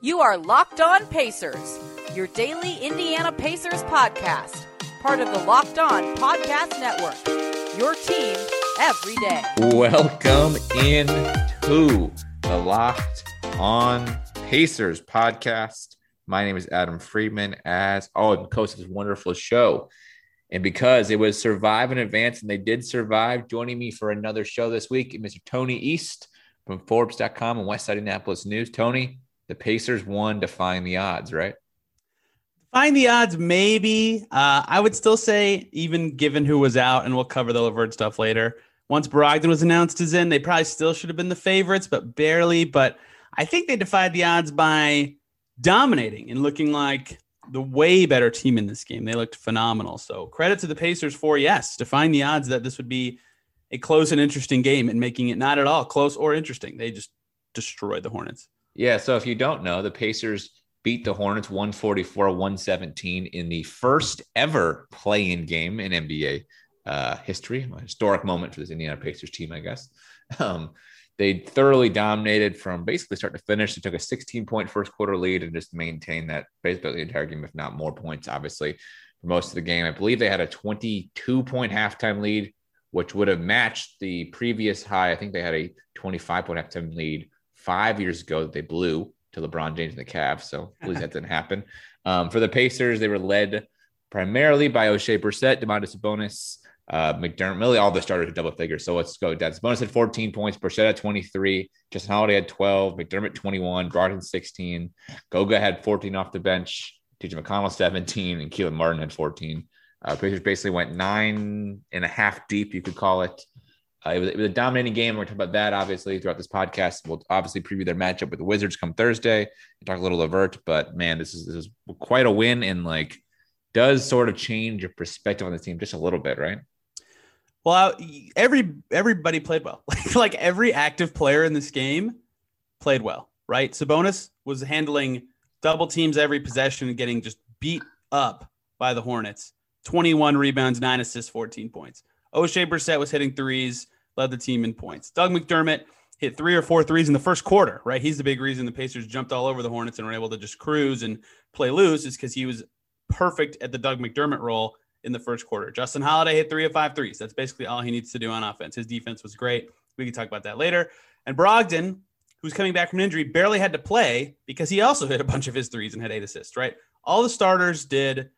You are Locked On Pacers, your daily Indiana Pacers podcast, part of the Locked On Podcast Network. Your team every day. Welcome in to the Locked On Pacers podcast. My name is Adam Friedman. As oh, I'm host this wonderful show. And because it was survive in advance and they did survive, joining me for another show this week, Mr. Tony East from Forbes.com and West Side Indianapolis News. Tony, the Pacers won defying the odds, right? Find the odds, maybe. Uh, I would still say, even given who was out, and we'll cover the LeVert stuff later. Once Brogdon was announced as in, they probably still should have been the favorites, but barely. But I think they defied the odds by dominating and looking like the way better team in this game. They looked phenomenal. So credit to the Pacers for yes, defying the odds that this would be a close and interesting game and making it not at all close or interesting. They just destroyed the Hornets. Yeah. So if you don't know, the Pacers beat the Hornets 144 117 in the first ever play in game in NBA uh, history. A historic moment for this Indiana Pacers team, I guess. Um, they thoroughly dominated from basically start to finish. They took a 16 point first quarter lead and just maintained that basically the entire game, if not more points, obviously, for most of the game. I believe they had a 22 point halftime lead, which would have matched the previous high. I think they had a 25 point halftime lead five years ago that they blew to LeBron James and the Cavs. So at least that didn't happen. Um, for the Pacers, they were led primarily by Oshae Brissett, Domantas Sabonis, uh, McDermott, really all the starters are double figures. So let's go. Sabonis had 14 points, Brissett had 23, Justin Holiday had 12, McDermott 21, Brogdon 16, Goga had 14 off the bench, TJ McConnell 17, and Kelan Martin had 14. Uh, Pacers basically went nine and a half deep, you could call it. Uh, it, was, it, was, a dominating game. We're talking about that obviously throughout this podcast. We'll obviously preview their matchup with the Wizards come Thursday and talk a little LeVert. But man, this is this is quite a win and like does sort of change your perspective on the team just a little bit, right? Well, every everybody played well. like every active player in this game played well, right? Sabonis was handling double teams every possession and getting just beat up by the Hornets. 21 rebounds, nine assists, 14 points. Oshae Brissett was hitting threes, led the team in points. Doug McDermott hit three or four threes in the first quarter, right? He's the big reason the Pacers jumped all over the Hornets and were able to just cruise and play loose, is because he was perfect at the Doug McDermott role in the first quarter. Justin Holiday hit three of five threes. That's basically all he needs to do on offense. His defense was great. We can talk about that later. And Brogdon, who's coming back from an injury, barely had to play because he also hit a bunch of his threes and had eight assists, right? All the starters did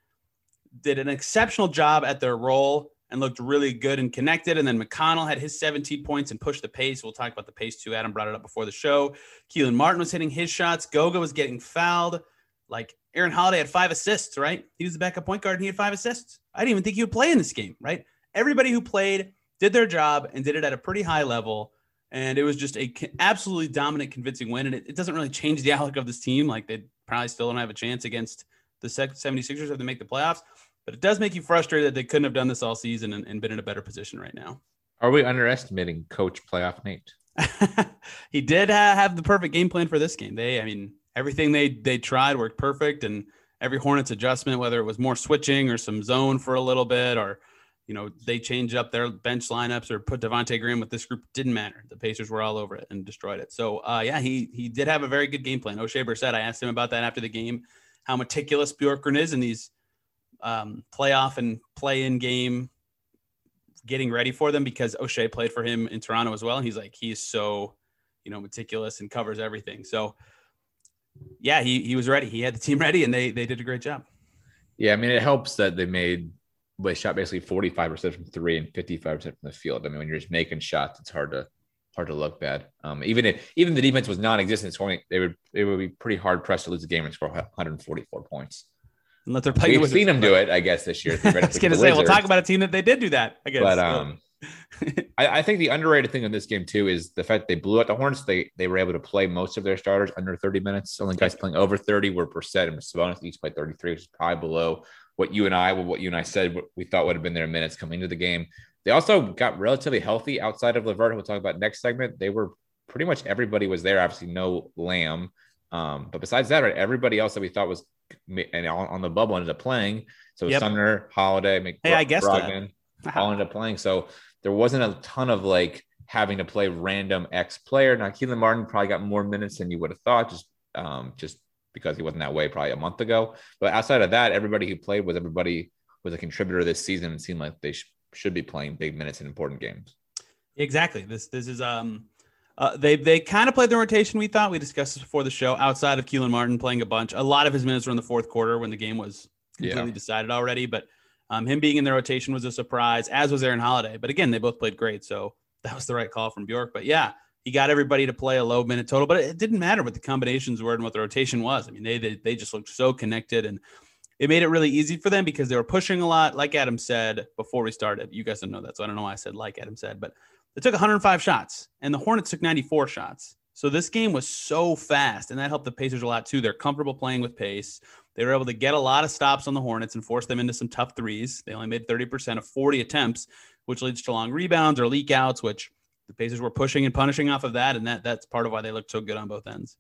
did an exceptional job at their role and looked really good and connected. And then McConnell had his 17 points and pushed the pace. We'll talk about the pace too. Adam brought it up before the show. Kelan Martin was hitting his shots. Goga was getting fouled. Like Aaron Holiday had five assists, right? He was the backup point guard and he had five assists. I didn't even think he would play in this game, right? Everybody who played did their job and did it at a pretty high level. And it was just a absolutely dominant, convincing win. And it, it doesn't really change the outlook of this team. Like they probably still don't have a chance against the 76ers if they make the playoffs. But it does make you frustrated that they couldn't have done this all season and, and been in a better position right now. Are we underestimating Coach Playoff Nate? he did uh, have the perfect game plan for this game. They, I mean, everything they they tried worked perfect, and every Hornets adjustment, whether it was more switching or some zone for a little bit, or you know they changed up their bench lineups or put Devonte Graham with this group, didn't matter. The Pacers were all over it and destroyed it. So uh, yeah, he he did have a very good game plan. Oshae Brissett, I asked him about that after the game, how meticulous Bjorkgren is in these um, playoff and play-in game getting ready for them because Oshae played for him in Toronto as well. And he's like, he's so, you know, meticulous and covers everything. So yeah, he he was ready. He had the team ready, and they they did a great job. Yeah, I mean, it helps that they made they shot basically forty five percent from three and fifty five percent from the field. I mean, when you're just making shots, it's hard to hard to look bad. Um, even if even the defense was non-existent, scoring they would it would be pretty hard pressed to lose the game and score 144 points. Unless they're playing, we've seen them do it, I guess, this year. I was going to say, we'll talk about a team that they did do that. I guess, but um, I, I, think the underrated thing in this game too is the fact they blew out the Hornets. They they were able to play most of their starters under 30 minutes. Only guys playing over 30 were Brissett and Sabonis each played 33, which is probably below what you and I, what you and I said, what we thought would have been their minutes coming into the game. They also got relatively healthy outside of LeVert. We'll talk about next segment. They were pretty much everybody was there. Obviously, no Lamb, um, but besides that, right, everybody else that we thought was and on, on the bubble ended up playing. So yep. Sumner, Holiday, McBro- hey, I guess Brogdon, all ended up playing. So there wasn't a ton of like having to play random X player. Now Kelan Martin probably got more minutes than you would have thought, just um, just because he wasn't that way probably a month ago. But outside of that, everybody who played was everybody was a contributor this season and seemed like they sh- should be playing big minutes in important games. Exactly. This this is um uh, they they kind of played the rotation we thought. We discussed this before the show. Outside of Kelan Martin playing a bunch, a lot of his minutes were in the fourth quarter when the game was completely yeah. decided already. But um, him being in the rotation was a surprise, as was Aaron Holiday. But again, they both played great, so that was the right call from Bjork. But yeah, he got everybody to play a low minute total, but it didn't matter what the combinations were and what the rotation was. I mean, they they, they just looked so connected and it made it really easy for them because they were pushing a lot. Like Adam said before we started, you guys don't know that, so I don't know why I said like Adam said, but they took 105 shots and the Hornets took 94 shots. So this game was so fast, and that helped the Pacers a lot too. They're comfortable playing with pace. They were able to get a lot of stops on the Hornets and force them into some tough threes. They only made 30% of 40 attempts, which leads to long rebounds or leak outs, which the Pacers were pushing and punishing off of that, and that that's part of why they looked so good on both ends.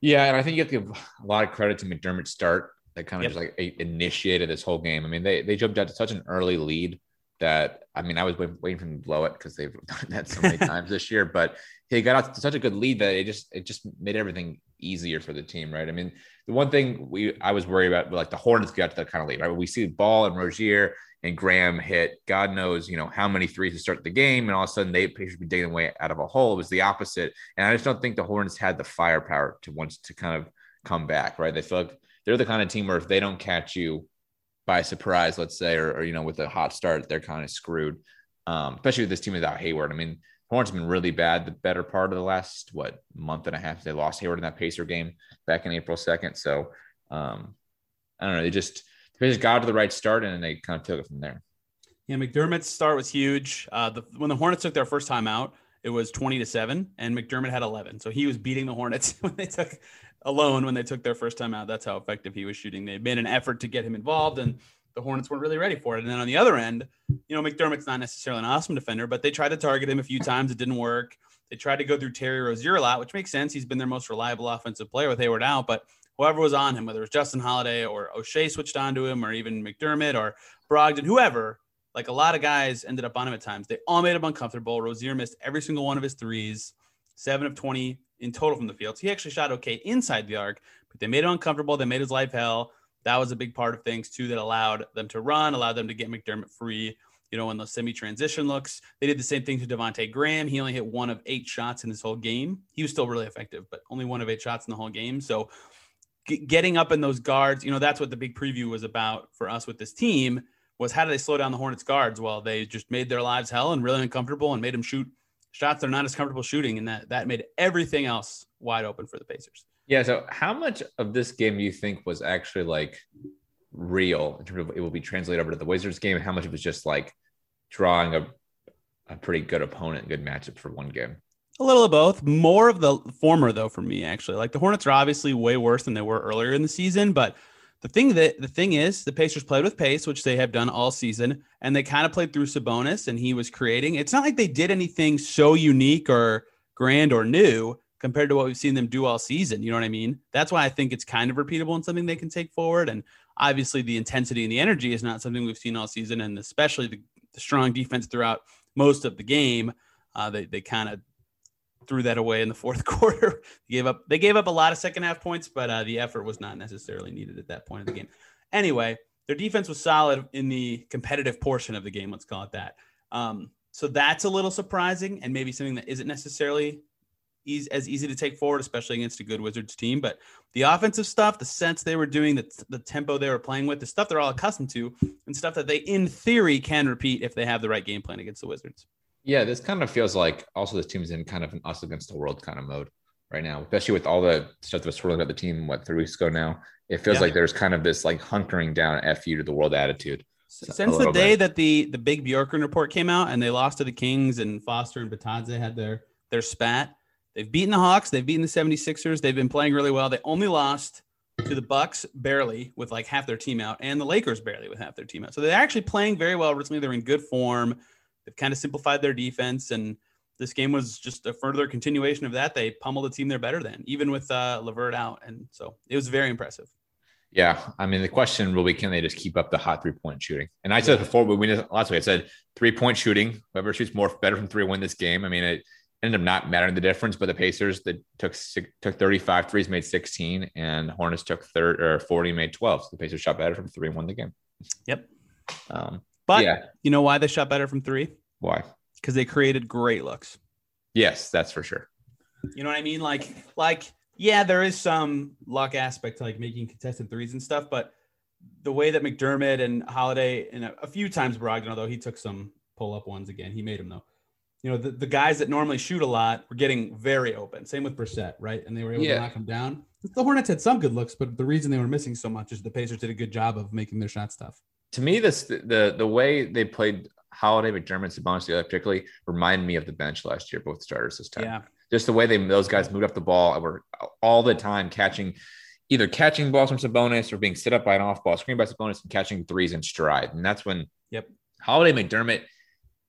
Yeah, and I think you have to give a lot of credit to McDermott's start that kind of yep. just like initiated this whole game. I mean, they they jumped out to such an early lead that I mean, I was waiting for them to blow it because they've done that so many times this year. But he got out to such a good lead that it just it just made everything easier for the team, right? I mean, the one thing we I was worried about, like the Hornets got to that kind of lead, right? We see Ball and Rozier and Graham hit God knows, you know, how many threes to start the game, and all of a sudden they Pacers be digging away out of a hole. It was the opposite, and I just don't think the Hornets had the firepower to once to kind of come back, right? They feel like they're the kind of team where if they don't catch you by surprise, let's say, or, or you know, with a hot start, they're kind of screwed. Um, especially with this team without Hayward. I mean, Hornets been really bad the better part of the last what month and a half. They lost Hayward in that Pacer game back in April second. So um, I don't know. They just they just got to the right start and they kind of took it from there. Yeah, McDermott's start was huge. Uh, the, when the Hornets took their first time out, it was 20 to 7 and McDermott had 11. So he was beating the Hornets when they took alone when they took their first time out. That's how effective he was shooting. They made an effort to get him involved and the Hornets weren't really ready for it. And then on the other end, you know, McDermott's not necessarily an awesome defender, but they tried to target him a few times. It didn't work. They tried to go through Terry Rozier a lot, which makes sense. He's been their most reliable offensive player with Hayward out, but whoever was on him, whether it was Justin Holiday or Oshae switched onto him or even McDermott or Brogdon, whoever, like a lot of guys ended up on him at times. They all made him uncomfortable. Rozier missed every single one of his threes, seven of 20 in total from the field. So he actually shot okay inside the arc, but they made him uncomfortable. They made his life hell. That was a big part of things too that allowed them to run, allowed them to get McDermott free. You know, in those semi-transition looks, they did the same thing to Devonte Graham. He only hit one of eight shots in his whole game. He was still really effective, but only one of eight shots in the whole game. So, getting up in those guards, you know, that's what the big preview was about for us with this team was how do they slow down the Hornets guards? Well, they just made their lives hell and really uncomfortable and made them shoot shots they're not as comfortable shooting, and that that made everything else wide open for the Pacers. Yeah. So, how much of this game do you think was actually like real in terms of it will be translated over to the Wizards game, and how much of it was just like drawing a a pretty good opponent, good matchup for one game? A little of both. More of the former, though, for me actually. Like the Hornets are obviously way worse than they were earlier in the season, but the thing that the thing is, the Pacers played with pace, which they have done all season, and they kind of played through Sabonis, and he was creating. It's not like they did anything so unique or grand or new compared to what we've seen them do all season. You know what I mean? That's why I think it's kind of repeatable and something they can take forward. And obviously, the intensity and the energy is not something we've seen all season, and especially the, the strong defense throughout most of the game. Uh, they they kind of threw that away in the fourth quarter. gave up they gave up a lot of second half points, but uh, the effort was not necessarily needed at that point of the game. Anyway, their defense was solid in the competitive portion of the game. Let's call it that. Um, so that's a little surprising and maybe something that isn't necessarily easy, as easy to take forward, especially against a good Wizards team. But the offensive stuff, the sense they were doing, the, the tempo they were playing with, the stuff they're all accustomed to, and stuff that they, in theory, can repeat if they have the right game plan against the Wizards. Yeah, this kind of feels like also this team's in kind of an us against the world kind of mode right now, especially with all the stuff that was swirling about the team, what, three weeks ago now. It feels yeah. like there's kind of this like hunkering down F you to the world attitude. Since the day bit. that the the big Bjorkgren report came out and they lost to the Kings and Foster and Bitadze had their their spat, they've beaten the Hawks, they've beaten the 76ers, they've been playing really well. They only lost to the Bucks barely with like half their team out and the Lakers barely with half their team out. So they're actually playing very well recently. They're in good form. They've kind of simplified their defense, and this game was just a further continuation of that. They pummeled a team they're better than, even with uh, LeVert out, and so it was very impressive. Yeah, I mean the question will be, can they just keep up the hot three point shooting? And I said before but we win last week, I said three point shooting. Whoever shoots more better from three win this game. I mean, it, ended up not mattering the difference, but the Pacers that took took 35 threes, made 16, and Hornets took third or 40, made 12. So the Pacers shot better from three and won the game. Yep. Um, but yeah. you know why they shot better from three? Why? Because they created great looks. Yes, that's for sure. You know what I mean? Like, like, yeah, there is some luck aspect to like making contested threes and stuff, but the way that McDermott and Holiday and a, a few times Brogdon, although he took some pull up ones again, he made them though. You know, the, the guys that normally shoot a lot were getting very open. Same with Brissett, right? And they were able yeah. to knock him down. The Hornets had some good looks, but the reason they were missing so much is the Pacers did a good job of making their shot stuff. To me, this the the way they played Holiday, McDermott, Sabonis, particularly remind me of the bench last year, both starters this time. Yeah. Just the way they those guys moved up the ball and were all the time catching either catching balls from Sabonis or being set up by an off ball screen by Sabonis and catching threes in stride. And that's when yep. Holiday McDermott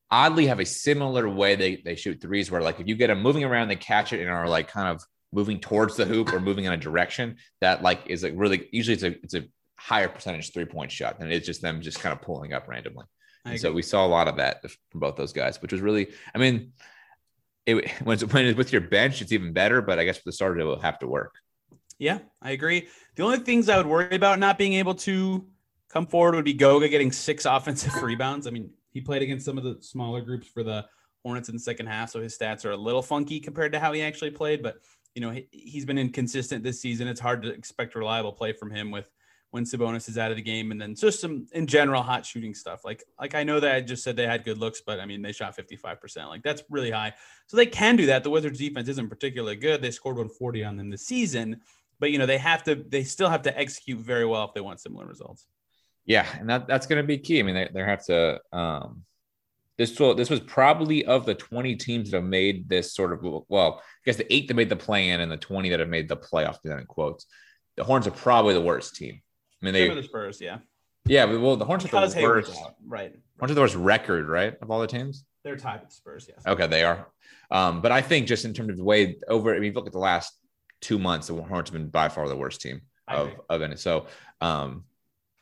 oddly have a similar way they, they shoot threes where like if you get them moving around, they catch it and are like kind of moving towards the hoop or moving in a direction that like is like really usually it's a it's a higher percentage three point shot than it's just them just kind of pulling up randomly. And so we saw a lot of that from both those guys, which was really, I mean, it, when it's, when it's with your bench, it's even better. But I guess for the starter, it will have to work. Yeah, I agree. The only things I would worry about not being able to come forward would be Goga getting six offensive rebounds. I mean, he played against some of the smaller groups for the Hornets in the second half, so his stats are a little funky compared to how he actually played. But you know, he, has been inconsistent this season. It's hard to expect reliable play from him with when Sabonis is out of the game, and then just some in general hot shooting stuff. Like like I know that I just said they had good looks, but I mean they shot 55%. Like that's really high. So they can do that. The Wizards defense isn't particularly good. They scored 140 on them this season, but you know, they have to they still have to execute very well if they want similar results. Yeah, and that, that's going to be key. I mean, they, they have to um this this was probably of the 20 teams that have made this sort of well, I guess the eight that made the play in and the 20 that have made the playoff, then in quotes. The Horns are probably the worst team. I mean, they the Spurs, yeah. Yeah, well, the Hornets are the worst. Out, right. Hornets are the worst record, right, of all the teams. They're tied with the Spurs, yes. Okay, they are. Um, but I think just in terms of the way over, I mean, look at the last two months, the Hornets have been by far the worst team of of any. So um,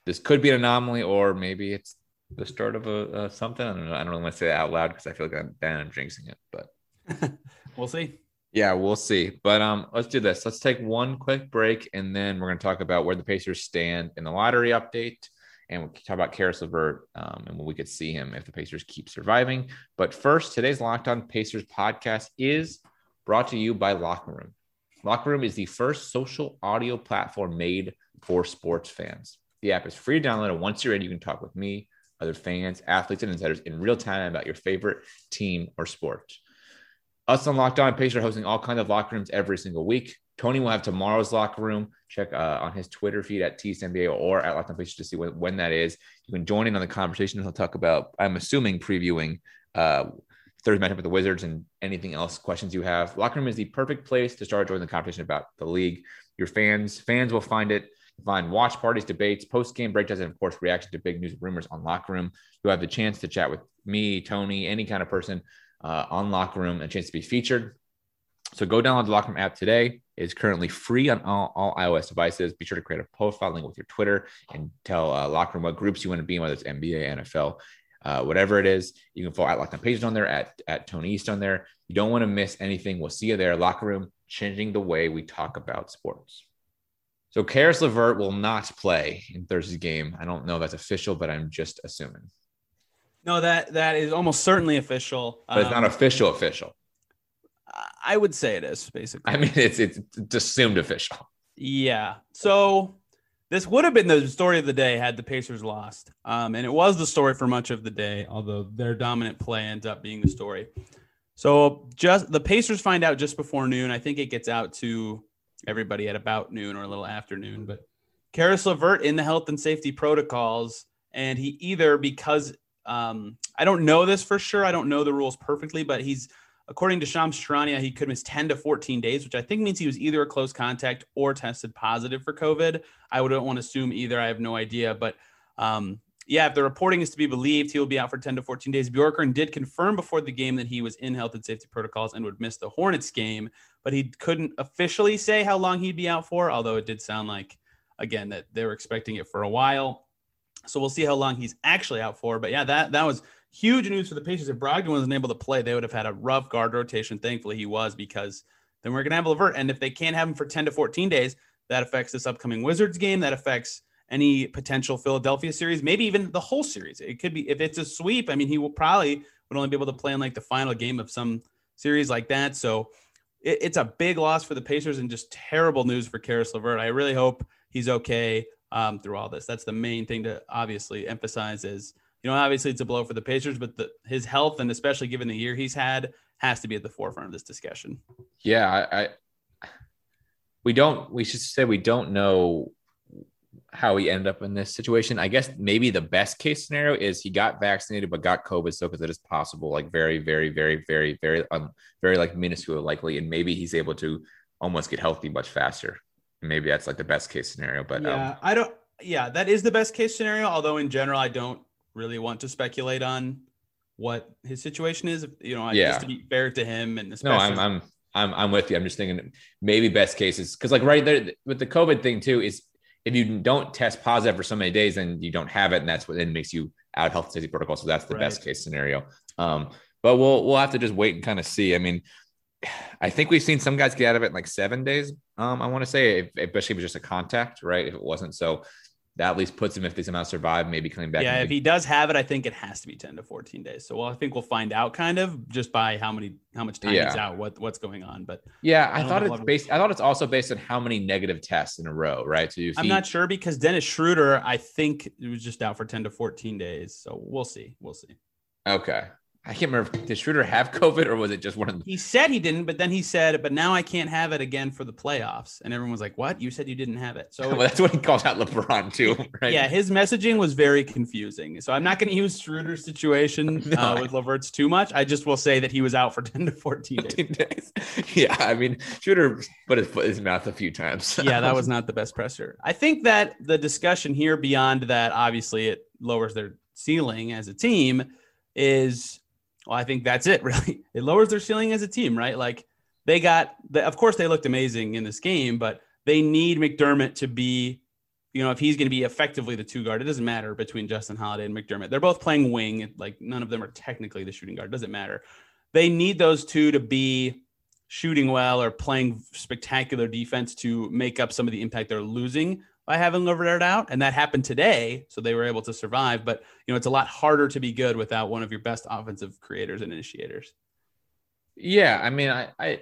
this could be an anomaly, or maybe it's the start of a, a something. I don't know. I don't really want to say that out loud because I feel like I'm bad I'm jinxing it, but we'll see. Yeah, we'll see. But um, let's do this. Let's take one quick break, and then we're going to talk about where the Pacers stand in the lottery update, and we'll talk about Caris LeVert um, and when we could see him if the Pacers keep surviving. But first, today's Locked On Pacers podcast is brought to you by Locker Room. Locker Room is the first social audio platform made for sports fans. The app is free to download, and once you're in, you can talk with me, other fans, athletes, and insiders in real time about your favorite team or sport. Us on Locked On are hosting all kinds of locker rooms every single week. Tony will have tomorrow's locker room. Check uh, on his Twitter feed at TEastNBA or at Locked On to see when, when, that is. You can join in on the conversation. He'll talk about, I'm assuming, previewing uh, Thursday matchup with the Wizards and anything else questions you have. Locker room is the perfect place to start joining the conversation about the league. Your fans, fans will find it. Find watch parties, debates, post game breakdowns, and of course, reaction to big news rumors on Locker Room. You'll have the chance to chat with me, Tony, any kind of person uh, on Locker Room, a chance to be featured. So go download the Locker Room app today. It's currently free on all, all iOS devices. Be sure to create a profile link with your Twitter and tell uh, Locker Room what groups you want to be in, whether it's NBA, NFL, uh, whatever it is. You can follow at Locked On Pacers on there, at, at Tony East on there. You don't want to miss anything. We'll see you there. Locker Room, changing the way we talk about sports. So Caris LeVert will not play in Thursday's game. I don't know if that's official, but I'm just assuming. No, that that is almost certainly official. But it's not um, official official. I would say it is basically. I mean, it's it's assumed official. Yeah. So this would have been the story of the day had the Pacers lost, um, and it was the story for much of the day. Although their dominant play ends up being the story. So just the Pacers find out just before noon. I think it gets out to everybody at about noon or a little afternoon. But Caris LeVert in the health and safety protocols, and he either because um, I don't know this for sure. I don't know the rules perfectly, but he's according to Shams Charania, he could miss 10 to 14 days, which I think means he was either a close contact or tested positive for COVID. I wouldn't want to assume either. I have no idea, but um, yeah, if the reporting is to be believed, he will be out for 10 to 14 days. Bjorkgren did confirm before the game that he was in health and safety protocols and would miss the Hornets game, but he couldn't officially say how long he'd be out for, although it did sound like, again, that they were expecting it for a while. So we'll see how long he's actually out for. But yeah, that that was huge news for the Pacers. If Brogdon wasn't able to play, they would have had a rough guard rotation. Thankfully, he was because then we're going to have LeVert. And if they can't have him for 10 to 14 days, that affects this upcoming Wizards game. That affects any potential Philadelphia series, maybe even the whole series. It could be if it's a sweep. I mean, he will probably would only be able to play in like the final game of some series like that. So it, it's a big loss for the Pacers and just terrible news for Caris LeVert. I really hope he's okay um, through all this. That's the main thing to obviously emphasize is, you know, obviously it's a blow for the Pacers, but the, his health and especially given the year he's had has to be at the forefront of this discussion. Yeah, I, I we don't. We should say we don't know how he ended up in this situation. I guess maybe the best case scenario is he got vaccinated but got COVID, so because it is possible, like very, very, very, very, very, um, very like minuscule likely, and maybe he's able to almost get healthy much faster. Maybe that's like the best case scenario. But yeah, um, I don't. Yeah, that is the best case scenario. Although in general, I don't really want to speculate on what his situation is. You know, Yeah. just to be fair to him and no, especially I'm, I'm, I'm, I'm with you. I'm just thinking maybe best cases because like right there with the COVID thing too is if you don't test positive for so many days, then you don't have it, and that's what then makes you out of health and safety protocol. So that's the best case scenario. Um, but we'll we'll have to just wait and kind of see. I mean, I think we've seen some guys get out of it in like seven days. Um, I want to say, if, especially if it was just a contact, right? If it wasn't, so that at least puts him if they somehow survive, maybe coming back. yeah, if he does have it, I think it has to be 10 to 14 days. So well, I think we'll find out kind of just by how many how much time Yeah. he's out, what what's going on. But yeah, I I thought it's based. I thought it's also based on how many negative tests in a row, right? So you I'm not sure because Dennis Schroeder, I think it was just out for 10 to 14 days. So we'll see. We'll see. Okay, I can't remember. Did Schroeder have COVID or was it just one of the? He said he didn't, but then he said, but now I can't have it again for the playoffs. And everyone was like, What? You said you didn't have it. So well, that's what he called out LeBron too, right? Yeah, his messaging was very confusing. So I'm not going to use Schroeder's situation No, uh, with Levert's too much. I just will say that he was out for 10 to 14 days. 15 days. Yeah, I mean, Schroeder put his foot in his mouth a few times. yeah, that was not the best presser. I think that the discussion here, beyond that, obviously it lowers their ceiling as a team, is well, I think that's it. Really, it lowers their ceiling as a team, right? Like they got, the, of course, they looked amazing in this game, but they need McDermott to be, you know, if he's going to be effectively the two guard, it doesn't matter between Justin Holiday and McDermott. They're both playing wing. Like none of them are technically the shooting guard. It doesn't matter. They need those two to be shooting well or playing spectacular defense to make up some of the impact they're losing by having Levert out. And that happened today. So they were able to survive. But, you know, it's a lot harder to be good without one of your best offensive creators and initiators. Yeah, I mean, I, I,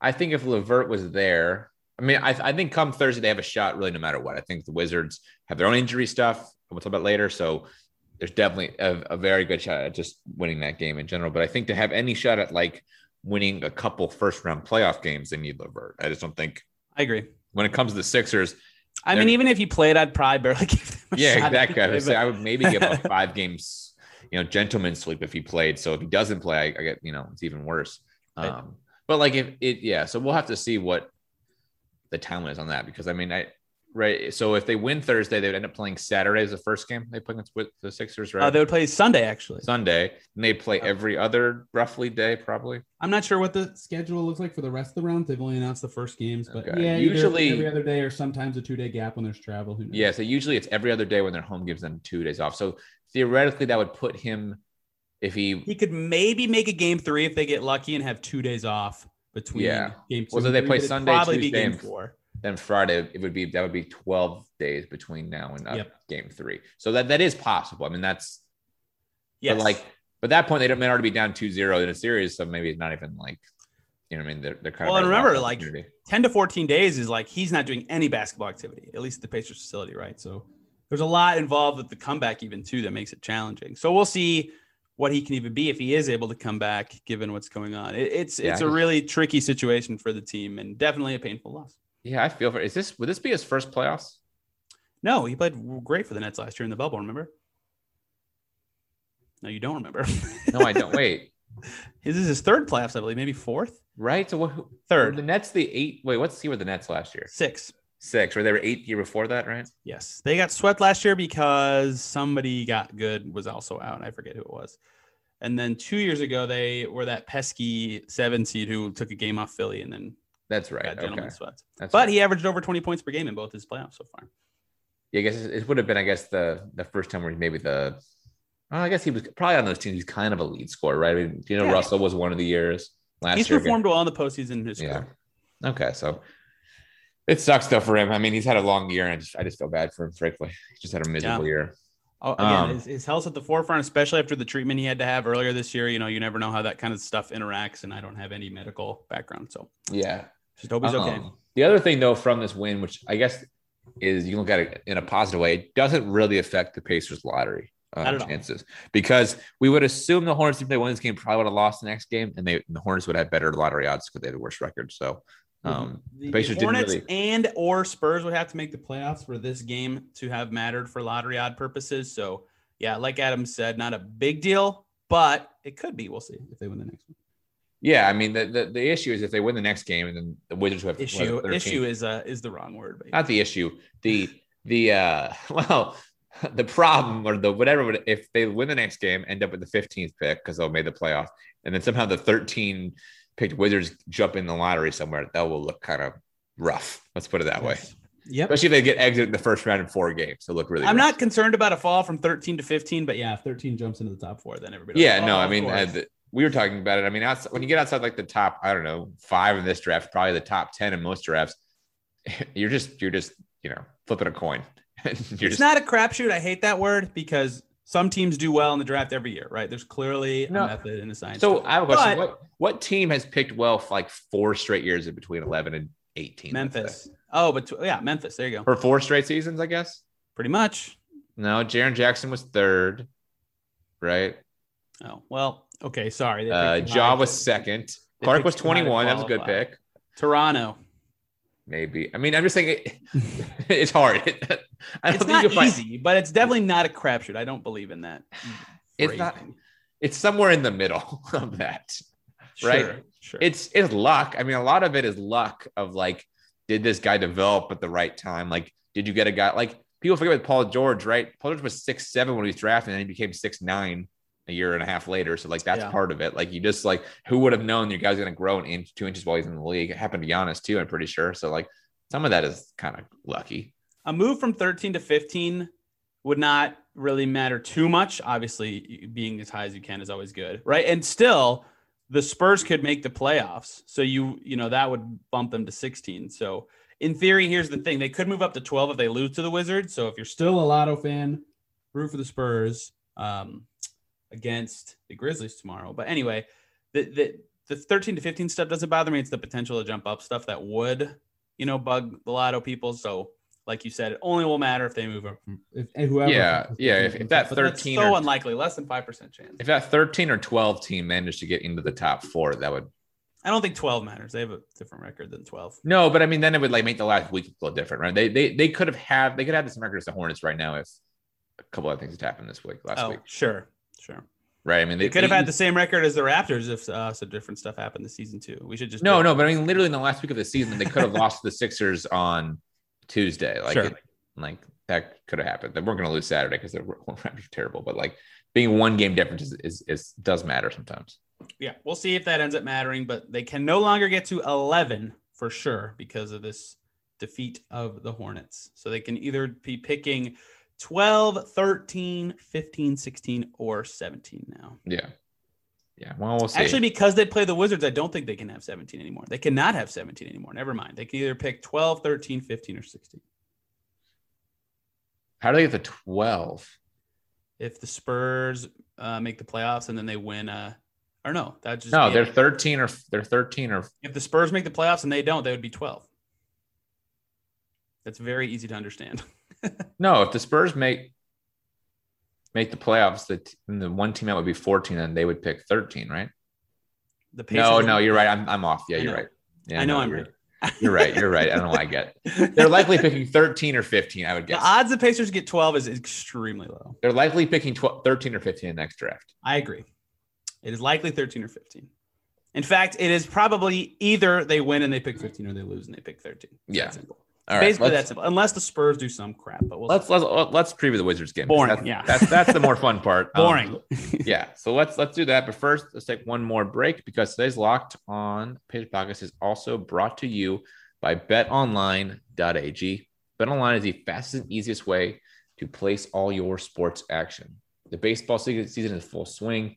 I think if Levert was there, I mean, I, I think come Thursday they have a shot, really, no matter what. I think the Wizards have their own injury stuff. We'll talk about later, so there's definitely a, a very good shot at just winning that game in general. But I think to have any shot at like winning a couple first round playoff games, they need Levert. I just don't think I agree. when it comes to the Sixers, I mean, even if he played, I'd probably barely give him a yeah, exactly. I would, say I would maybe give a five games, you know, gentleman's sleep if he played. So if he doesn't play, I, I get, you know, it's even worse. Right. Um, but like if it, yeah. So we'll have to see what the timeline is on that because I mean, I right. So if they win Thursday, they would end up playing Saturday as the first game they play against with the Sixers, right? Uh, they would play Sunday, actually. Sunday, and they play every other roughly day, probably. I'm not sure what the schedule looks like for the rest of the rounds. They've only announced the first games, but Okay. yeah, Usually- usually every other day or sometimes a two day gap when there's travel. Who knows? Yeah. So usually it's every other day when their home gives them two days off. So theoretically, that would put him if he He could maybe make a game three if they get lucky and have two days off between Yeah. game two. Well, so they three, play Sunday, probably be Tuesday, game and- four. Then Friday it would be that would be 12 days between now and uh, Yep. game three. So that that is possible. I mean, that's but like but that point they don't may already be down 2-0 in a series, so maybe it's not even like you know what I mean they're, they're kind Well, of and right remember, like, 10 to 14 days is like he's not doing any basketball activity, at least at the Pacers facility, right? So there's a lot involved with the comeback, even too, that makes it challenging. So we'll see what he can even be if he is able to come back, given what's going on. It, it's it's a really tricky situation for the team and definitely a painful loss. Yeah, I feel for is this would this be his first playoffs? No, he played great for the Nets last year in the bubble. Remember? No, you don't remember. No, I don't. Wait, His is his third playoffs, I believe, maybe fourth, right? So what? third, The Nets, the eight. Wait, what's he with the Nets last year? six. Six, Were They were eight year before that, right? Yes, they got swept last year because somebody got good was also out. I forget who it was. And then two years ago, they were that pesky seven seed who took a game off Philly and then That's right. got Okay, swept. That's But right. he averaged over 20 points per game in both his playoffs so far. yeah, I guess it would have been, I guess, the the first time where maybe the Well, I guess he was probably on those teams. He's kind of a lead scorer, right? I mean, you know, Yeah. Russell was one of the years last He's year. performed well in the postseason in his Yeah. career. Okay, so it sucks though for him. I mean, he's had a long year, and I just, I just feel bad for him. Frankly, he just had a miserable Yeah. year. Oh, again, Um, his, his health's at the forefront, especially after the treatment he had to have earlier this year. You know, you never know how that kind of stuff interacts, and I don't have any medical background, so Yeah. Just hope he's okay. Um, The other thing though from this win, which I guess is you can look at it in a positive way, it doesn't really affect the Pacers lottery all. chances because we would assume the Hornets, if they won this game, probably would have lost the next game, and they the Hornets would have better lottery odds because they had the worst record. So um, the Pacers didn't Hornets really- and or Spurs would have to make the playoffs for this game to have mattered for lottery odd purposes. So yeah, like Adam said, not a big deal, but it could be. We'll see if they win the next one. Yeah, I mean the, the the issue is if they win the next game, and then the Wizards have Issue 13 issue is uh is the wrong word. But not the issue. The the uh well the problem or the whatever if they win the next game, end up with the 15th pick because they'll make the playoff, and then somehow the 13 picked Wizards jump in the lottery somewhere, that will look kind of rough. Let's put it that way. Yep. Especially if they get exited in the first round in four games. It'll look really I'm rough. not concerned about a fall from 13 to 15, but yeah, if 13 jumps into the top four, then everybody. Yeah, no, I mean, uh, the, we were talking about it. I mean, outside, when you get outside like the top, I don't know, five in this draft, probably the top 10 in most drafts, you're just, you're just, you know, flipping a coin. you're it's just, not a crapshoot. I hate that word because some teams do well in the draft every year, right? There's clearly No. a method and a science. so to. I have a question. But- what, what team has picked well for like four straight years in between 11 and 18? Memphis. Oh, but yeah, Memphis. There you go. For four straight seasons, I guess. Pretty much. No, Jaren Jackson was third, right? Oh well. Okay, sorry. They Uh, picked Ja was second. they Clarke was too high to 21. That was a good pick. Toronto. Maybe. I mean, I'm just saying it, it's hard. I don't It's think not you'll find- easy, but it's definitely not a crapshoot. I don't believe in that. It's not- It's somewhere in the middle of that. right? Sure, Sure. It's it's luck. I mean, a lot of it is luck of like, did this guy develop at the right time? Like, did you get a guy like people forget with Paul George, right? Paul George was six seven when he was drafted, and then he became six nine a year and a half later. So like that's Yeah. part of it. Like you just like who would have known your guy's gonna grow an inch, two inches while he's in the league? It happened to Giannis too, I'm pretty sure. So like some of that is kind of lucky. a move from 13 to 15 would not really matter too much. Obviously, being as high as you can is always good, right? And still, the Spurs could make the playoffs, so you you know that would bump them to 16. So in theory, here's the thing: they could move up to 12 if they lose to the Wizards. So if you're still a Lotto fan, root for the Spurs um, against the Grizzlies tomorrow. But anyway, the the the 13 to 15 stuff doesn't bother me. It's the potential to jump up stuff that would you know bug the Lotto people. So like you said, it only will matter if they move up. If, if whoever. Yeah, yeah, if- if that But that's 13 so or- unlikely, less than five percent chance. If that 13 or 12 team managed to get into the top four, that would I don't think 12 matters. They have a different record than 12. no, but I mean, then it would like make the last week a little different, right? They they they could have had they could have the same record as the Hornets right now if a couple of things had happened this week last oh, week, sure, sure. right? I mean, They could have had the same record as the Raptors if uh, some different stuff happened this season too. We should just no, no, but I mean, literally in the last week of the season, they could have lost the Sixers on Tuesday, like Sure. it, like that could have happened. They weren't going to lose Saturday because the Raptors are terrible, but like being one game difference is, is is does matter sometimes. Yeah, we'll see if that ends up mattering, but they can no longer get to 11 for sure because of this defeat of the Hornets. So they can either be picking 12, 13, 15, 16, or 17 now. Yeah, yeah. Well, we'll see. Actually, because they play the Wizards, I don't think they can have 17 anymore. They cannot have 17 anymore. Never mind. They can either pick 12, 13, 15, or 16. how do they get the 12? If the Spurs uh, make the playoffs and then they win, uh, or no, that just No, they're it. 13 or they're 13 or if the Spurs make the playoffs and they don't, they would be 12. That's very easy to understand. No, if the Spurs make make the playoffs, the, the one team that would be 14, and they would pick 13, right? The no, Pacers- no, you're right. I'm, I'm off. Yeah, you're right. Yeah, I know no, I'm right. You're right. You're right. I don't know why I get. They're likely picking 13 or 15. I would the guess. odds the Pacers get 12 is extremely low. They're likely picking 12, 13 or 15 in the next draft. I agree. It is likely 13 or 15. In fact, it is probably either they win and they pick 15 or they lose and they pick 13. It's Yeah. simple. All right, Basically, that's simple. Unless the Spurs do some crap, but we'll let's let's let's preview the Wizards game. Boring, That's, yeah. That's that's the more fun part. Um, boring. yeah. So let's let's do that. But first, let's take one more break because today's locked on Page Podcast is also brought to you by betonline.ag. BetOnline is the fastest and easiest way to place all your sports action. The baseball season is full swing.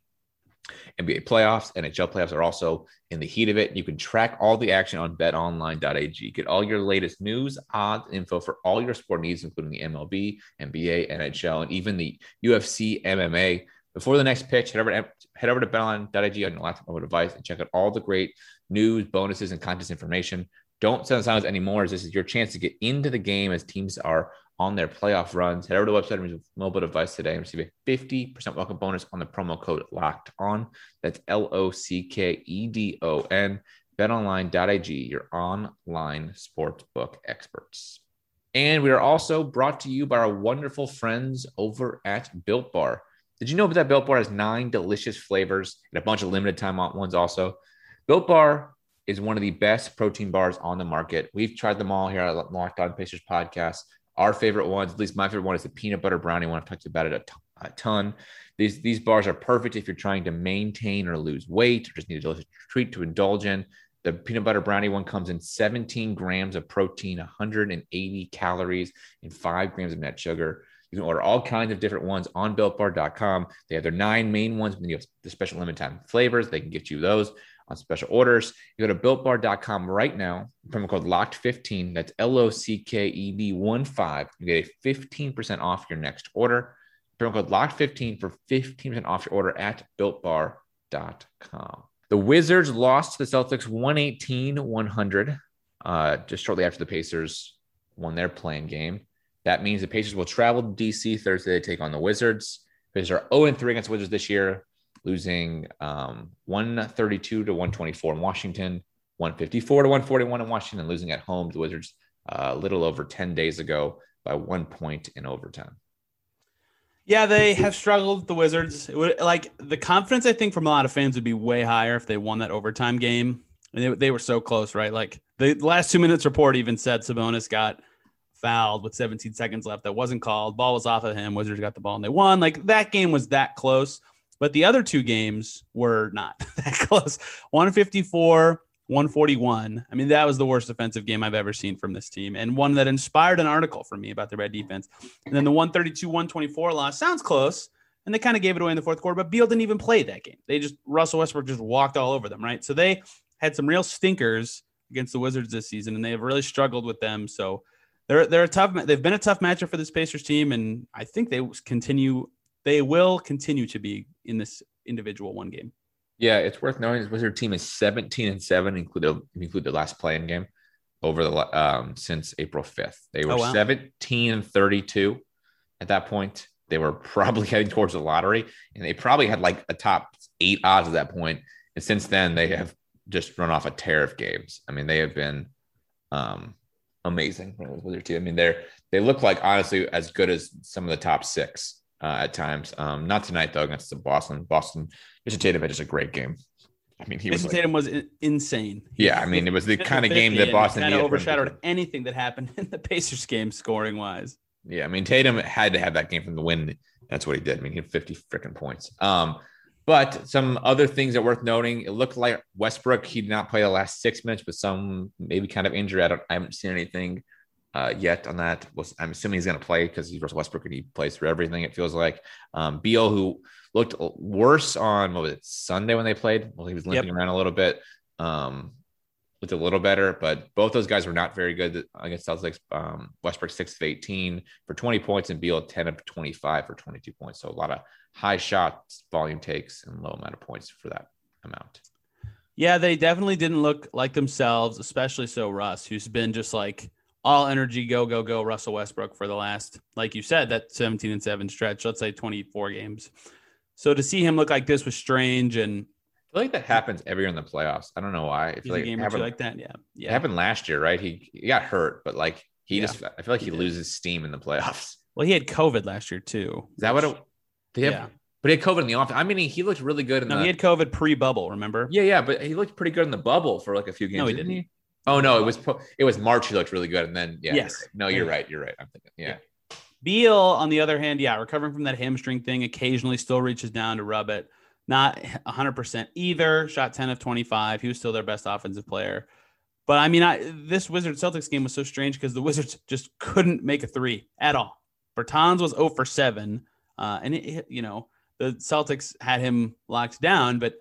NBA playoffs, and NHL playoffs are also in the heat of it. You can track all the action on betonline.ag. Get all your latest news, odds, info for all your sport needs, including the MLB, NBA, NHL, and even the UFC, MMA. Before the next pitch, head over to, head over to betonline.ag on your laptop or device and check out all the great news, bonuses, and contest information. Don't send silence anymore, as this is your chance to get into the game as teams are on their playoff runs. Head over to the website and use mobile device today and receive a 50% welcome bonus on the promo code locked on. That's L O C K E D O N. BetOnline.ag, your online sportsbook experts. And we are also brought to you by our wonderful friends over at Built Bar. Did you know that Built Bar has nine delicious flavors and a bunch of limited time ones also? Built Bar is one of the best protein bars on the market. We've tried them all here at Locked On Pacers podcast. Our favorite ones, at least my favorite one, is the peanut butter brownie one. I've talked about it a, t- a ton. These these bars are perfect if you're trying to maintain or lose weight or just need a delicious treat to indulge in. The peanut butter brownie one comes in 17 grams of protein, 180 calories, and five grams of net sugar. You can order all kinds of different ones on builtbar.com. They have their nine main ones, and you have the special limited time flavors. They can get you those on special orders. You go to builtbar.com right now, promo code locked15. That's L O C K E D 1 5. You get a 15% off your next order. Promo code locked15 for 15% off your order at builtbar.com. The Wizards lost to the Celtics 118 100 uh, just shortly after the Pacers won their playing game. That means the Pacers will travel to DC Thursday to take on the Wizards. Pacers are 0 3 against Wizards this year losing um, 132 to 124 in Washington, 154 to 141 in Washington, losing at home to the Wizards uh, a little over 10 days ago by one point in overtime. Yeah, they have struggled. The Wizards, would, like the confidence, I think from a lot of fans would be way higher if they won that overtime game. And they, they were so close, right? Like the last two minutes report even said Sabonis got fouled with 17 seconds left. That wasn't called. Ball was off of him. Wizards got the ball and they won. Like that game was that close. But the other two games were not that close 154, 141. I mean, that was the worst defensive game I've ever seen from this team, and one that inspired an article for me about the red defense. And then the 132, 124 loss sounds close. And they kind of gave it away in the fourth quarter, but Beal didn't even play that game. They just, Russell Westbrook just walked all over them, right? So they had some real stinkers against the Wizards this season, and they have really struggled with them. So they're they're a tough. They've been a tough matchup for this Pacers team, and I think they continue they will continue to be in this individual one game. Yeah, it's worth knowing this Wizard team is 17 and 7, include include the last playing game over the um since April 5th. They were oh, wow. 17 and 32 at that point. They were probably heading towards the lottery, and they probably had like a top eight odds at that point. And since then, they have just run off a tear of games. I mean, they have been um amazing with their team. I mean, they're they look like honestly as good as some of the top six uh, at times. Um, not tonight though against the Boston. Boston. Jayson Tatum had just a great game. I mean, he Jayson was Tatum was insane. Yeah, I mean, it was the kind of game that Boston kind of overshadowed anything that happened in the Pacers game scoring wise. Yeah, I mean, Tatum had to have that game from the win. That's what he did. I mean, he had 50 freaking points. Um, but some other things that worth noting, it looked like Westbrook, he did not play the last six minutes, but some maybe kind of injury. I don't I haven't seen anything uh, yet on that. I'm assuming he's going to play because he's Russell Westbrook and he plays through everything. It feels like um, Beal, who looked worse on what was it Sunday when they played. Well, he was limping yep. around a little bit. Um, looked a little better, but both those guys were not very good against Celtics. Um, Westbrook six of 18 for 20 points and Beal 10 of 25 for 22 points. So a lot of high shots, volume takes, and low amount of points for that amount. Yeah, they definitely didn't look like themselves, especially so Russ, who's been just like all energy, go, go, go, Russell Westbrook for the last, like you said, that 17 and 7 stretch, let's say 24 games. So to see him look like this was strange and I feel like that happens every year in the playoffs. I don't know why. I feel like, game happened, like that. Yeah. Yeah. It happened last year, right? He, he got hurt, but like he yeah. just I feel like he, he loses steam in the playoffs. Well, he had COVID last year too. Is that which, what it have, yeah. But he had COVID in the office. I mean, he, he looked really good in no, the. he had COVID pre-bubble. Remember? Yeah, yeah, but he looked pretty good in the bubble for like a few games. No, he didn't. He? Oh no, it was it was March. He looked really good, and then yeah. Yes. No, you're right. You're right. I'm thinking. Yeah. yeah. Beal, on the other hand, yeah, recovering from that hamstring thing, occasionally still reaches down to rub it. Not 100% either. Shot 10 of 25. He was still their best offensive player. But I mean, I, this Wizards Celtics game was so strange because the Wizards just couldn't make a three at all. Bertans was 0 for 7 Uh, and, it, you know, the Celtics had him locked down, but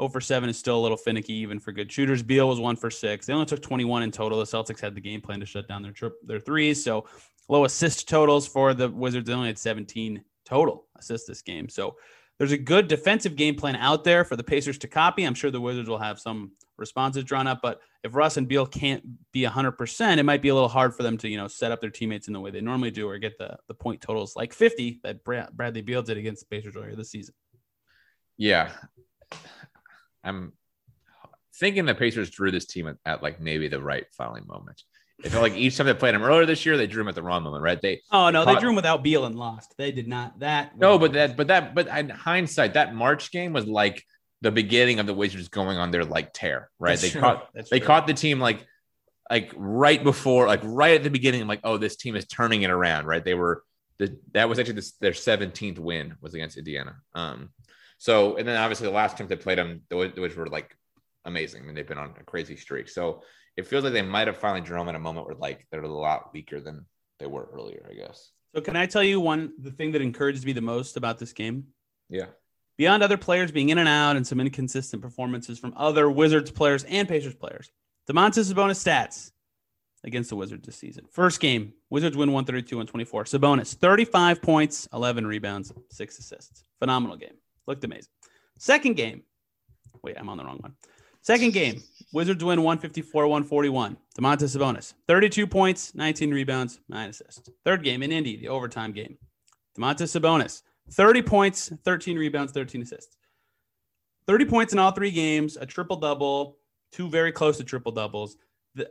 0 for 7 is still a little finicky, even for good shooters. Beal was 1 for 6. They only took 21 in total. The Celtics had the game plan to shut down their, tri- their threes. So low assist totals for the Wizards. They only had 17 total assists this game. So there's a good defensive game plan out there for the Pacers to copy. I'm sure the Wizards will have some responses drawn up, but if Russ and Beal can't be 100%, it might be a little hard for them to, you know, set up their teammates in the way they normally do or get the, the point totals like 50 that Bradley Beal did against the Pacers earlier this season. Yeah. I'm thinking the Pacers drew this team at, at like maybe the right filing moment. It felt like each time they played him earlier this year, they drew him at the wrong moment, right? They oh no, they, they drew him without Beal and lost. They did not that. No, but that, but that, but in hindsight, that March game was like the beginning of the Wizards going on their like tear, right? That's they true. caught That's they true. caught the team like like right before, like right at the beginning, I'm like, oh, this team is turning it around, right? They were the that was actually their 17th win was against Indiana. Um, so and then obviously the last time they played them, which were like amazing. I mean, they've been on a crazy streak. So it feels like they might have finally drawn in a moment where like they're a lot weaker than they were earlier, I guess. So can I tell you one the thing that encouraged me the most about this game? Yeah. Beyond other players being in and out and some inconsistent performances from other Wizards players and Pacers players, Domantas Sabonis stats against the Wizards this season. First game, Wizards win 132 and 24. Sabonis, 35 points, 11 rebounds, six assists. Phenomenal game. Looked amazing. Second game, wait, I'm on the wrong one. Second game, Wizards win 154 141. Domantas Sabonis, 32 points, 19 rebounds, nine assists. Third game in Indy, the overtime game. Domantas Sabonis, 30 points, 13 rebounds, 13 assists. 30 points in all three games, a triple double, two very close to triple doubles.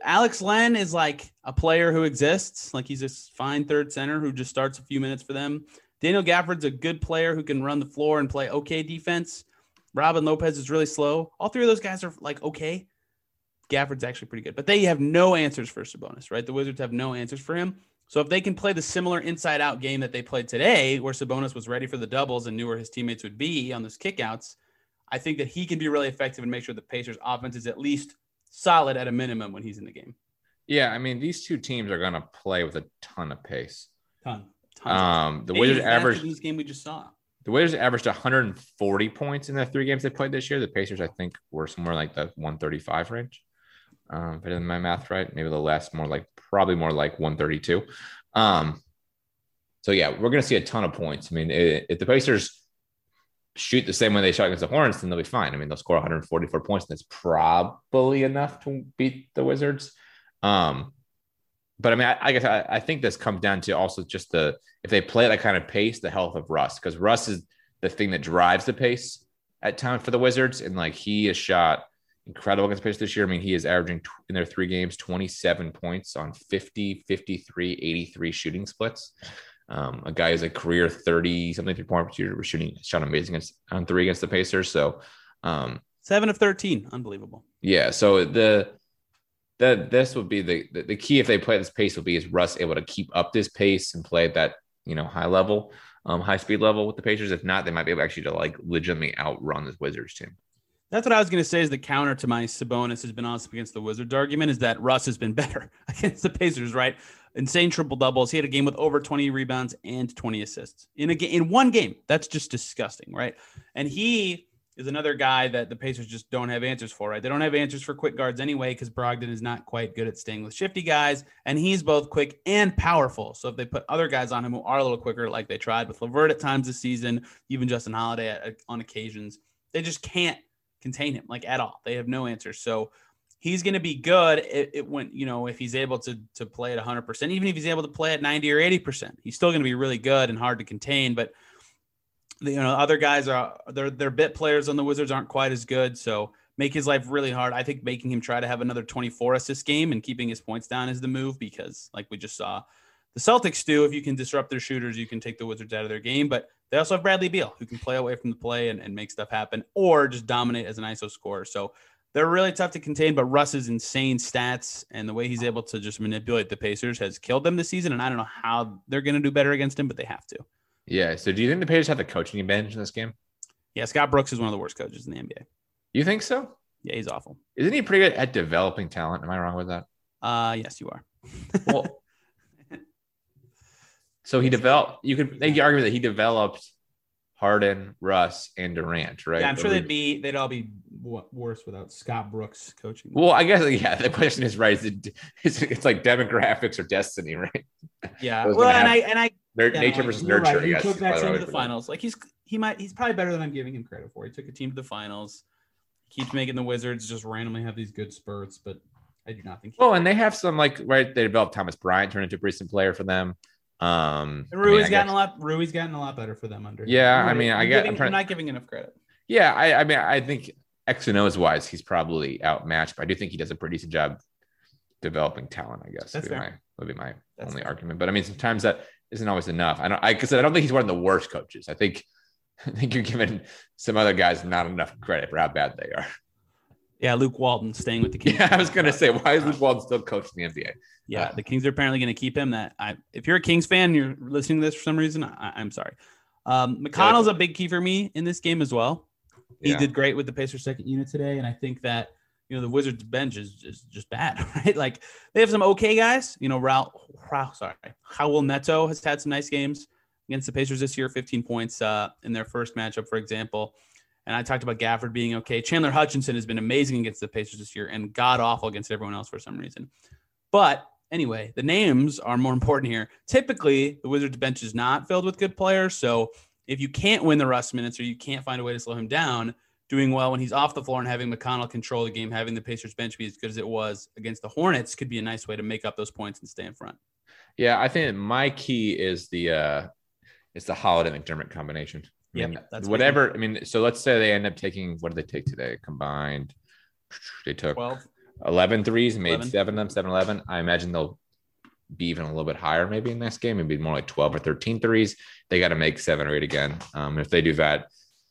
Alex Len is like a player who exists. Like he's a fine third center who just starts a few minutes for them. Daniel Gafford's a good player who can run the floor and play okay defense. Robin Lopez is really slow. All three of those guys are like okay. Gafford's actually pretty good, but they have no answers for Sabonis, right? The Wizards have no answers for him. So if they can play the similar inside out game that they played today, where Sabonis was ready for the doubles and knew where his teammates would be on those kickouts, I think that he can be really effective and make sure the Pacers offense is at least solid at a minimum when he's in the game. Yeah, I mean these two teams are going to play with a ton of pace. Ton. Um, the Wizards average this game we just saw. The Wizards averaged 140 points in the three games they played this year. The Pacers, I think, were somewhere like the 135 range. Um, if I did my math right, maybe the last more like probably more like 132. Um, so yeah, we're going to see a ton of points. I mean, if the Pacers shoot the same way they shot against the Hornets, then they'll be fine. I mean, they'll score 144 points. and That's probably enough to beat the Wizards. Um, but I mean, I, I guess I, I, think this comes down to also just the if they play that kind of pace, the health of Russ, because Russ is the thing that drives the pace at times for the Wizards, and like he has shot incredible against pace this year. I mean, he is averaging in their three games 27 points on 50, 53, 83 shooting splits. Um, a guy who's a career 30 something three point shooter shooting shot amazing against, on three against the Pacers. So um, seven of 13, unbelievable. Yeah. So the that this would be the, the, the key if they play this pace will be is Russ able to keep up this pace and play at that you know high level, um, high speed level with the Pacers. If not, they might be able actually to like legitimately outrun this Wizards team. That's what I was going to say. Is the counter to my Sabonis has been awesome against the Wizards argument is that Russ has been better against the Pacers, right? Insane triple doubles. He had a game with over 20 rebounds and 20 assists in a game in one game. That's just disgusting, right? And he is another guy that the Pacers just don't have answers for, right? They don't have answers for quick guards anyway because Brogdon is not quite good at staying with shifty guys, and he's both quick and powerful. So if they put other guys on him who are a little quicker, like they tried with LeVert at times this season, even Justin Holiday at, on occasions, they just can't contain him like at all. They have no answers. So he's going to be good. It, it went, you know, if he's able to to play at 100, percent even if he's able to play at 90 or 80 percent, he's still going to be really good and hard to contain. But you know, other guys are their their bit players on the Wizards aren't quite as good, so make his life really hard. I think making him try to have another 24 assist game and keeping his points down is the move because, like we just saw, the Celtics do. If you can disrupt their shooters, you can take the Wizards out of their game. But they also have Bradley Beal, who can play away from the play and, and make stuff happen, or just dominate as an ISO scorer. So they're really tough to contain. But Russ's insane stats and the way he's able to just manipulate the Pacers has killed them this season. And I don't know how they're going to do better against him, but they have to. Yeah. So do you think the Pacers have the coaching advantage in this game? Yeah, Scott Brooks is one of the worst coaches in the NBA. You think so? Yeah, he's awful. Isn't he pretty good at developing talent? Am I wrong with that? Uh yes, you are. well, so he developed. You could make the argument that he developed Harden, Russ, and Durant, right? Yeah, I'm sure they'd be they'd all be worse without Scott Brooks coaching. Well, I guess yeah. The question is right. Is it, it's, it's like demographics or destiny, right? yeah, well, and I and I Nur- yeah, nature versus you're nurture. right. He I guess. took that team to the would put it. finals. Like he's he might he's probably better than I'm giving him credit for. He took a team to the finals. Keeps making the Wizards just randomly have these good spurts, but I do not think. Well, and they have some like right. They developed Thomas Bryant, turned into a recent player for them. Um, And I mean, Rui's I gotten guess- a lot. Rui's gotten a lot better for them under. Yeah, I mean, I I'm get- giving- I'm trying- I'm not giving enough credit. Yeah, I, I mean, I think X and O's wise, he's probably outmatched, but I do think he does a pretty decent job developing talent. I guess That's would be fair. my would be my That's only fair. argument. But I mean, sometimes that isn't always enough. I don't. I because I don't think he's one of the worst coaches. I think I think you're giving some other guys not enough credit for how bad they are. Yeah, Luke Walton staying with the Kings. Yeah, I was gonna say, why is Luke Walton still coaching the NBA? Yeah, Uh, the Kings are apparently going to keep him. That I, if you're a Kings fan, and you're listening to this for some reason. I, I'm sorry. Um, McConnell's a big key for me in this game as well. He Yeah. did great with the Pacers' second unit today, and I think that you know the Wizards bench is just just bad, right? Like they have some okay guys. You know, Raul, Raul sorry, Raul Neto has had some nice games against the Pacers this year, 15 points uh, in their first matchup, for example. And I talked about Gafford being okay. Chandler Hutchison has been amazing against the Pacers this year and god awful against everyone else for some reason. But anyway, the names are more important here. Typically, the Wizards bench is not filled with good players. So if you can't win the Russ minutes or you can't find a way to slow him down, doing well when he's off the floor and having McConnell control the game, having the Pacers bench be as good as it was against the Hornets could be a nice way to make up those points and stay in front. Yeah, I think my key is the uh it's the Holiday McDermott combination. I mean, that's whatever. I mean, so let's say they end up taking what did they take today? Combined, they took 12. 11 threes, made 11. seven of them, 7 11. I imagine they'll be even a little bit higher maybe in this game, maybe more like 12 or 13 threes. They got to make seven or eight again. Um, if they do that,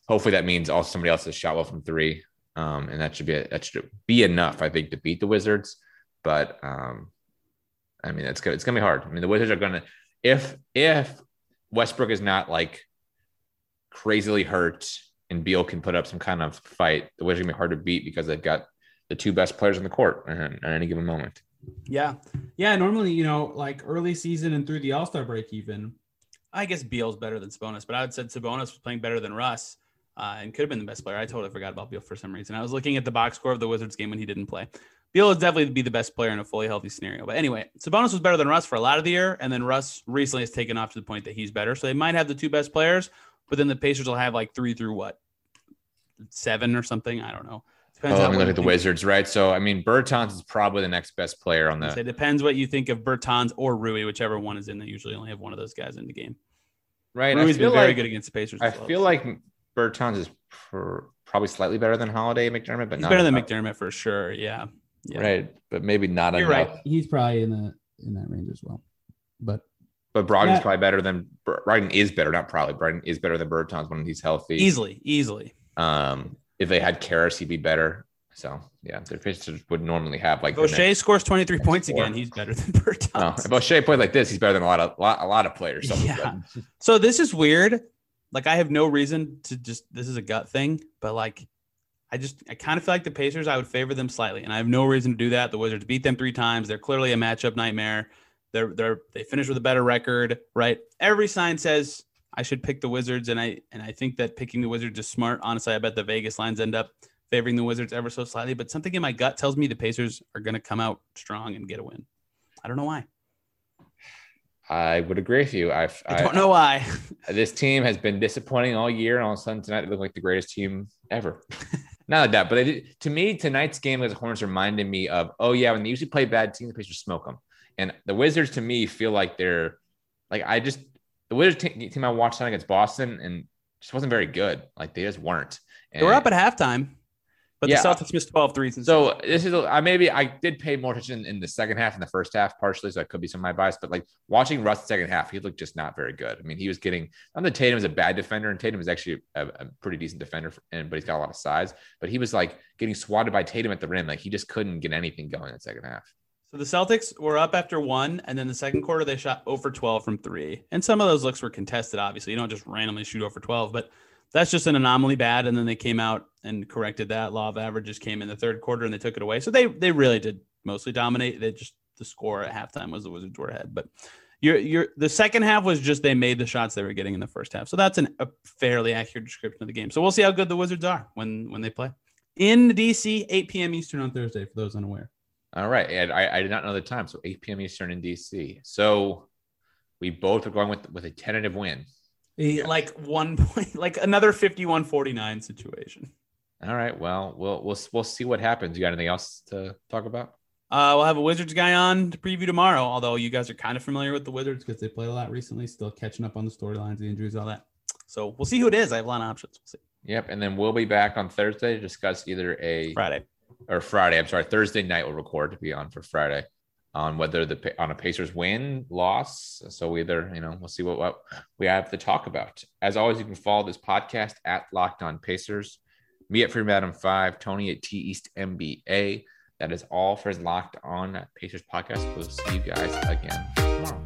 hopefully that means also somebody else has shot well from three. Um, and that should be that should be enough, I think, to beat the Wizards. But um, I mean, it's good. It's gonna be hard. I mean, the Wizards are gonna if if Westbrook is not like crazily hurt and Beal can put up some kind of fight, the Wizards are gonna be hard to beat because they've got the two best players on the court at, at any given moment. Yeah. Yeah. Normally, you know, like early season and through the All Star break, even, I guess Beal's better than Sabonis, but I would said Sabonis was playing better than Russ uh, and could have been the best player. I totally forgot about Beal for some reason. I was looking at the box score of the Wizards game when he didn't play. Beal would definitely be the best player in a fully healthy scenario. But anyway, Sabonis was better than Russ for a lot of the year. And then Russ recently has taken off to the point that he's better. So they might have the two best players, but then the Pacers will have like three through what? Seven or something. I don't know. Depends Oh, on I mean, what look you at the. Wizards, right? So, I mean, Bertans is probably the next best player on the. It depends what you think of Bertans or Rui, whichever one is in. They usually only have one of those guys in the game. Right. Rui's I been very like, good against the Pacers. I well, feel like Bertans is pr- probably slightly better than Holiday McDermott, but he's not better than enough. McDermott for sure. Yeah. yeah. Right. But maybe not You're enough. right. He's probably in the in that range as well. But But Brogdon's Yeah. probably better than Brogdon is better, not probably. Brogdon is better than Bertans when he's healthy. Easily, easily. Um, if they had Caris, he'd be better. So yeah, their Pacers would normally have like. If Oshae next- scores 23 points four. again, he's better than Oh, Bertans. if Oshae played like this, he's better than a lot of lot, a lot of players. all of a Yeah. sudden. So this is weird. Like I have no reason to just this is a gut thing, but like I just I kind of feel like the Pacers I would favor them slightly, and I have no reason to do that. The Wizards beat them three times. They're clearly a matchup nightmare. They're they're they finish with a better record, right? Every sign says I should pick the Wizards, and I and I think that picking the Wizards is smart. Honestly, I bet the Vegas lines end up favoring the Wizards ever so slightly, but something in my gut tells me the Pacers are going to come out strong and get a win. I don't know why. I would agree with you. I, I don't know why. This team has been disappointing all year, and all of a sudden tonight they look like the greatest team ever. Not like that, but did, to me, tonight's game against the Hornets reminded me of, oh yeah, when they usually play bad teams, the Pacers smoke them, and the Wizards to me feel like they're like I just the Wizards te- team I watched tonight against Boston and just wasn't very good. Like they just weren't. They were up at halftime, but Yeah. the Celtics missed 12 threes. And So this is I maybe I did pay more attention in the second half and the first half partially, so that could be some of my bias. But like watching Russ the second half, he looked just not very good. I mean, he was getting on the Tatum is a bad defender, and Tatum is actually a, a pretty decent defender, for, and but he's got a lot of size. But he was like getting swatted by Tatum at the rim, like he just couldn't get anything going in the second half. So the Celtics were up after one, and then the second quarter they shot over 12 from three. And some of those looks were contested, obviously. You don't just randomly shoot over 12, but that's just an anomaly bad. And then they came out and corrected that. Law of averages came in the third quarter and they took it away. So they they really did mostly dominate. They just the score at halftime was the Wizards were ahead. But you're you're the second half was just they made the shots they were getting in the first half. So that's an, a fairly accurate description of the game. So we'll see how good the Wizards are when when they play in DC, 8 p.m. Eastern on Thursday. For those unaware. All right. And I, I did not know the time. So 8 p.m. Eastern in DC. So we both are going with with a tentative win. Like one point, like another 51 49 situation. All right. Well, we'll we'll we'll see what happens. You got anything else to talk about? Uh, we'll have a Wizards guy on to preview tomorrow. Although you guys are kind of familiar with the Wizards because they played a lot recently, still catching up on the storylines, the injuries, all that. So we'll see who it is. I have a lot of options. We'll see. Yep. And then we'll be back on Thursday to discuss either a Friday or Friday. I'm sorry, Thursday night we'll record to be on for Friday on whether the on a Pacers win loss. So either you know we'll see what, what we have to talk about. As always, you can follow this podcast at Locked On Pacers. Me at Freedom Adam Five, Tony at TEastNBA. That is all for Locked On Pacers podcast. We'll see you guys again tomorrow.